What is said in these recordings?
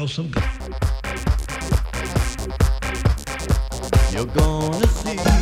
house of God. You're gonna see.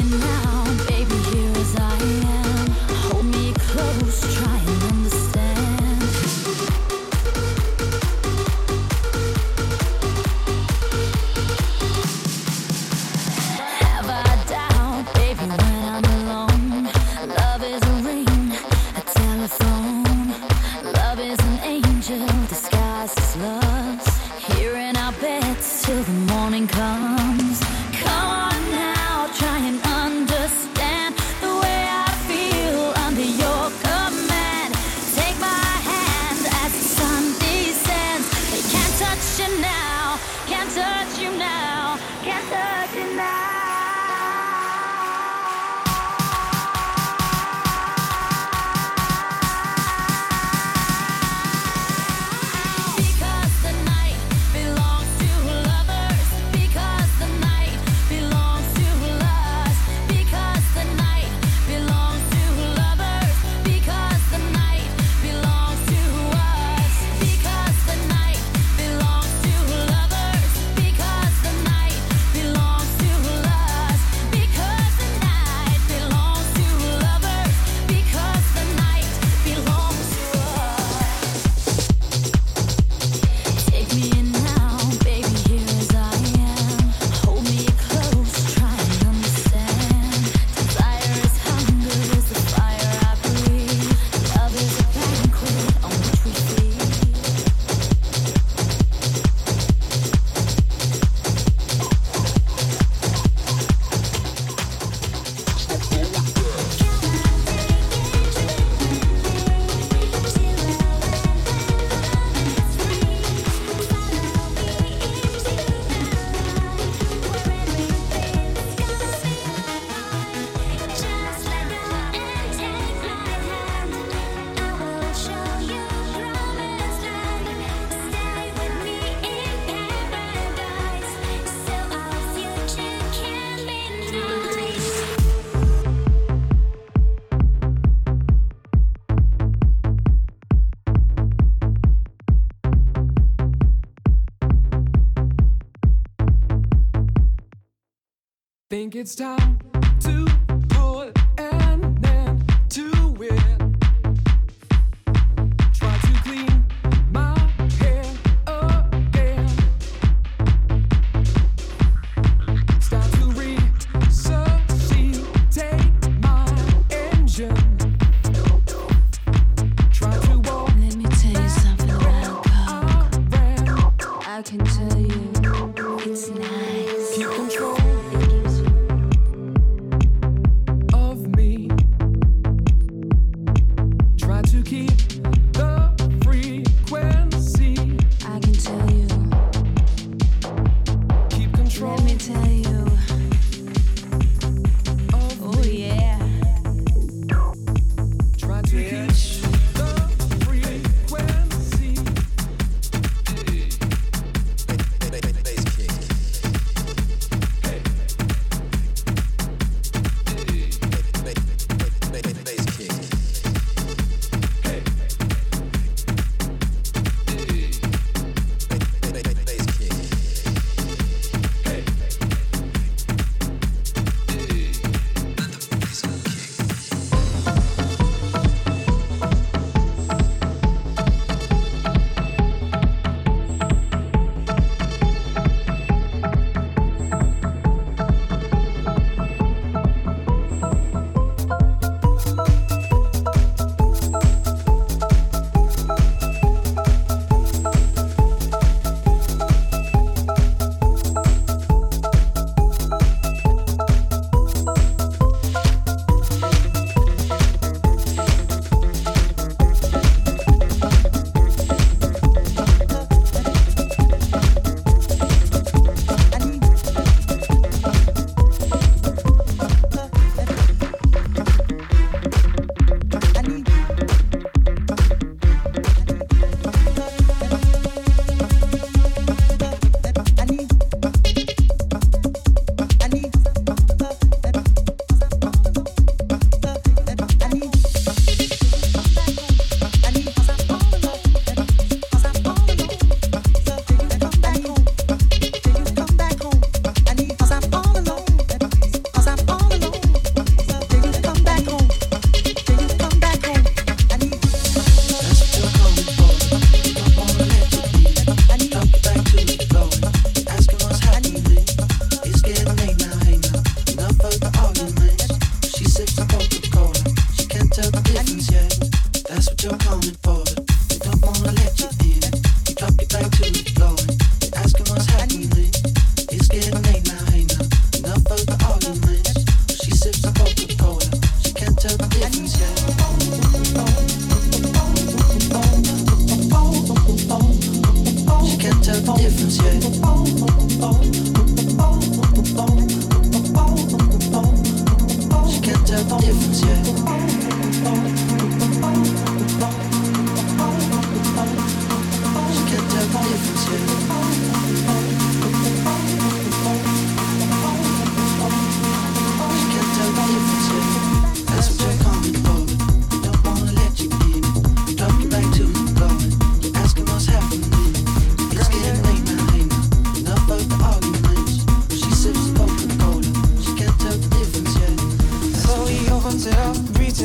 in think it's time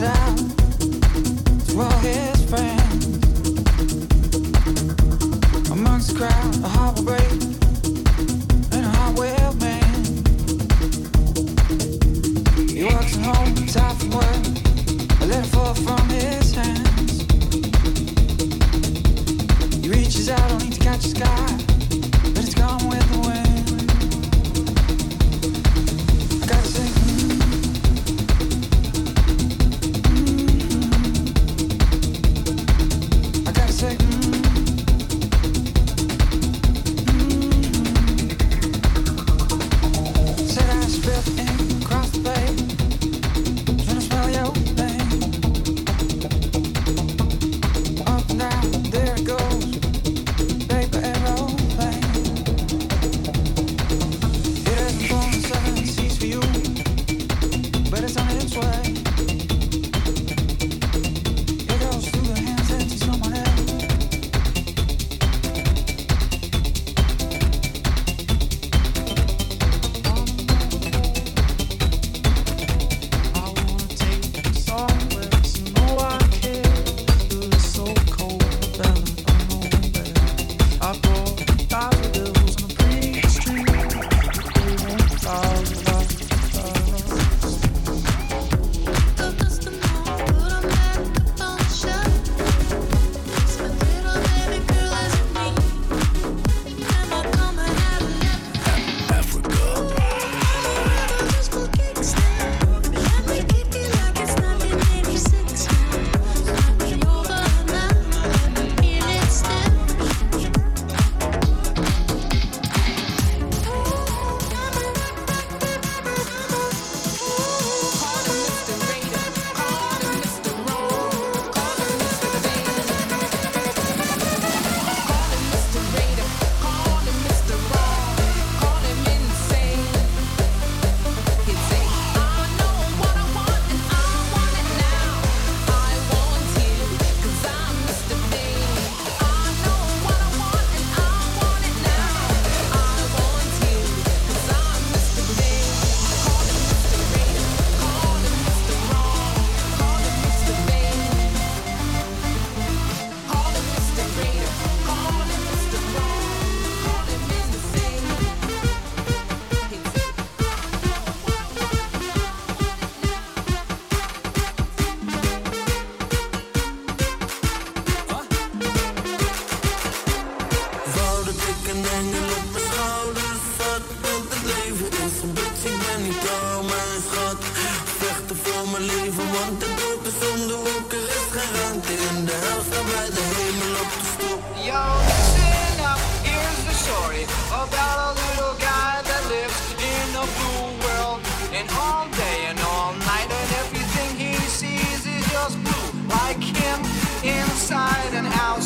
up,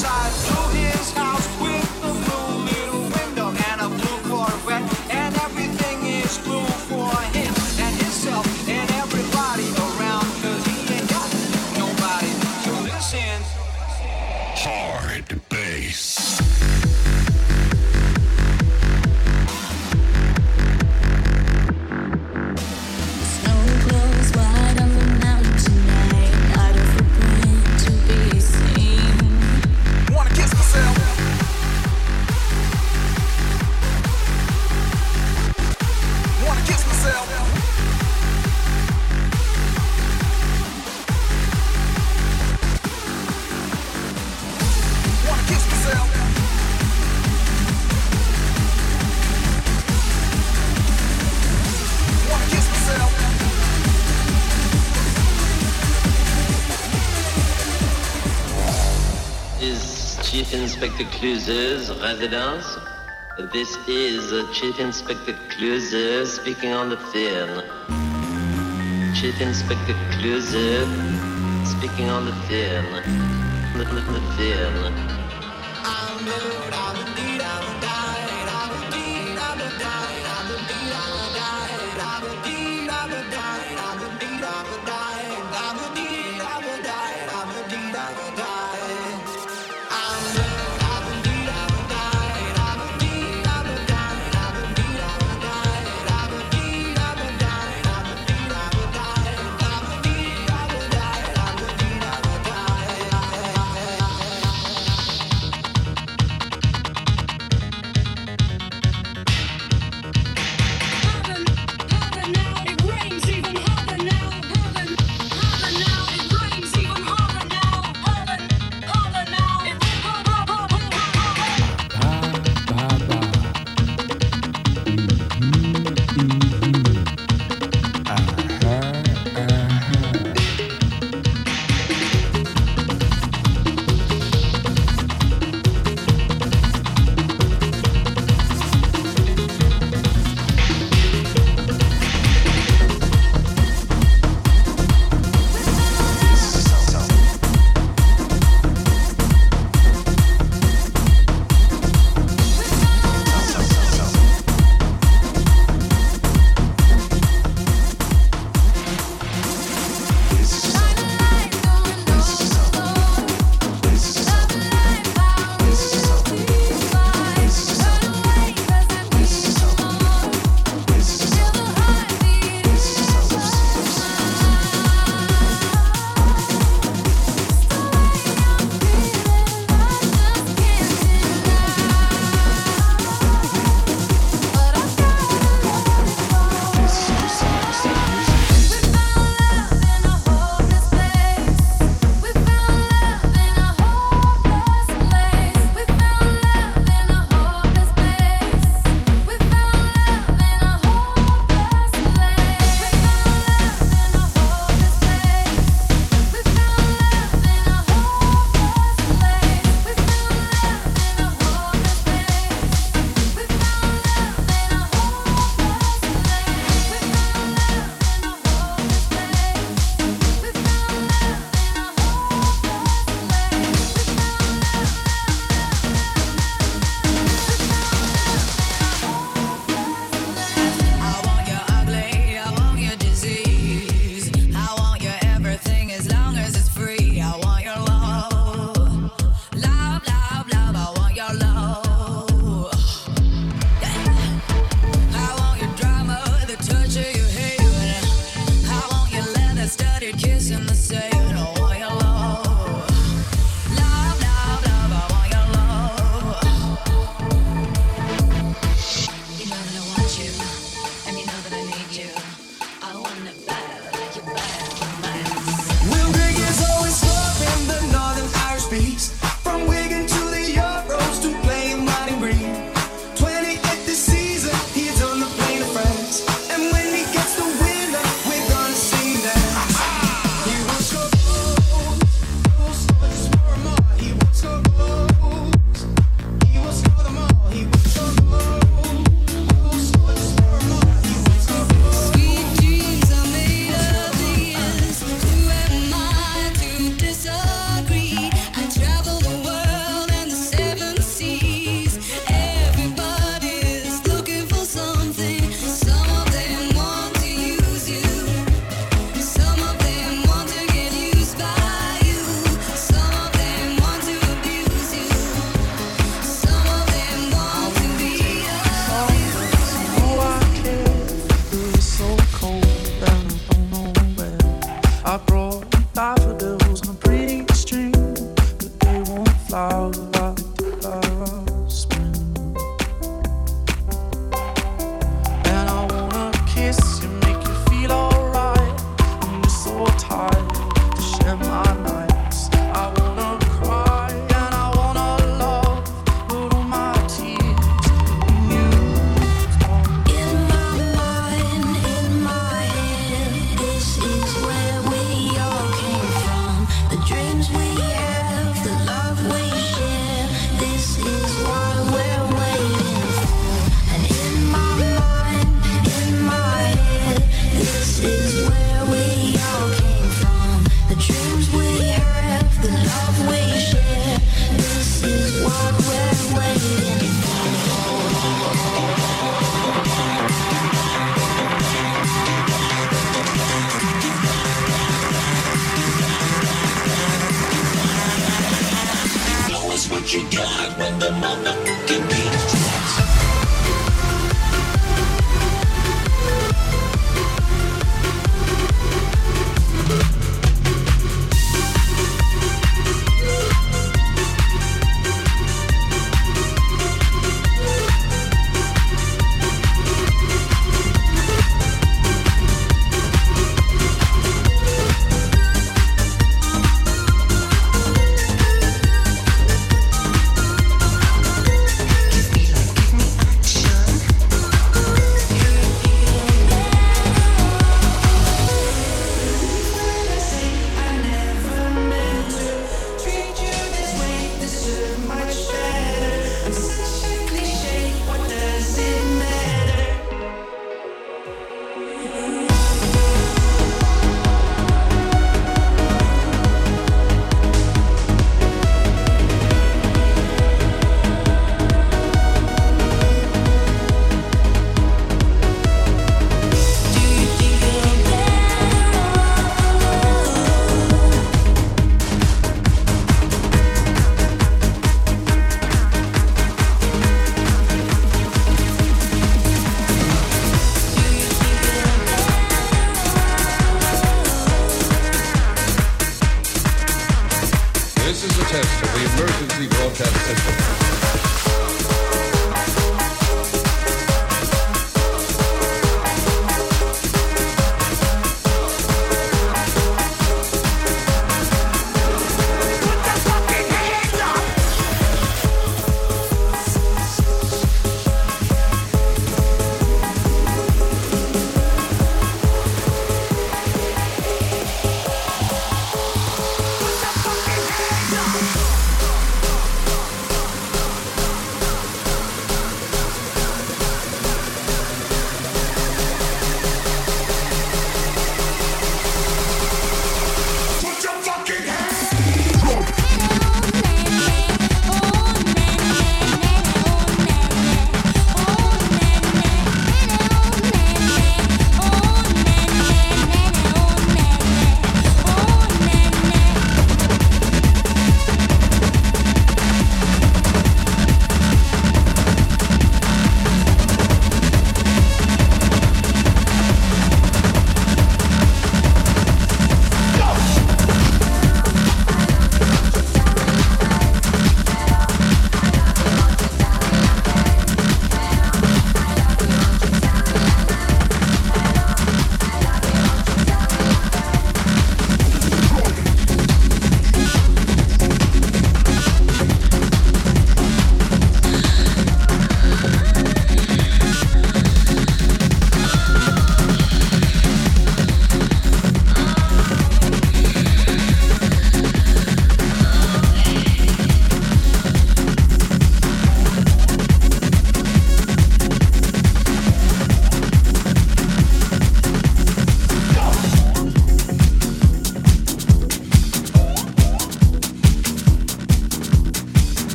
shot. So Inspector Clouseau's residence. This is Chief Inspector Clouseau speaking on the phone. Chief Inspector Clouseau speaking on the phone. The, the, the phone.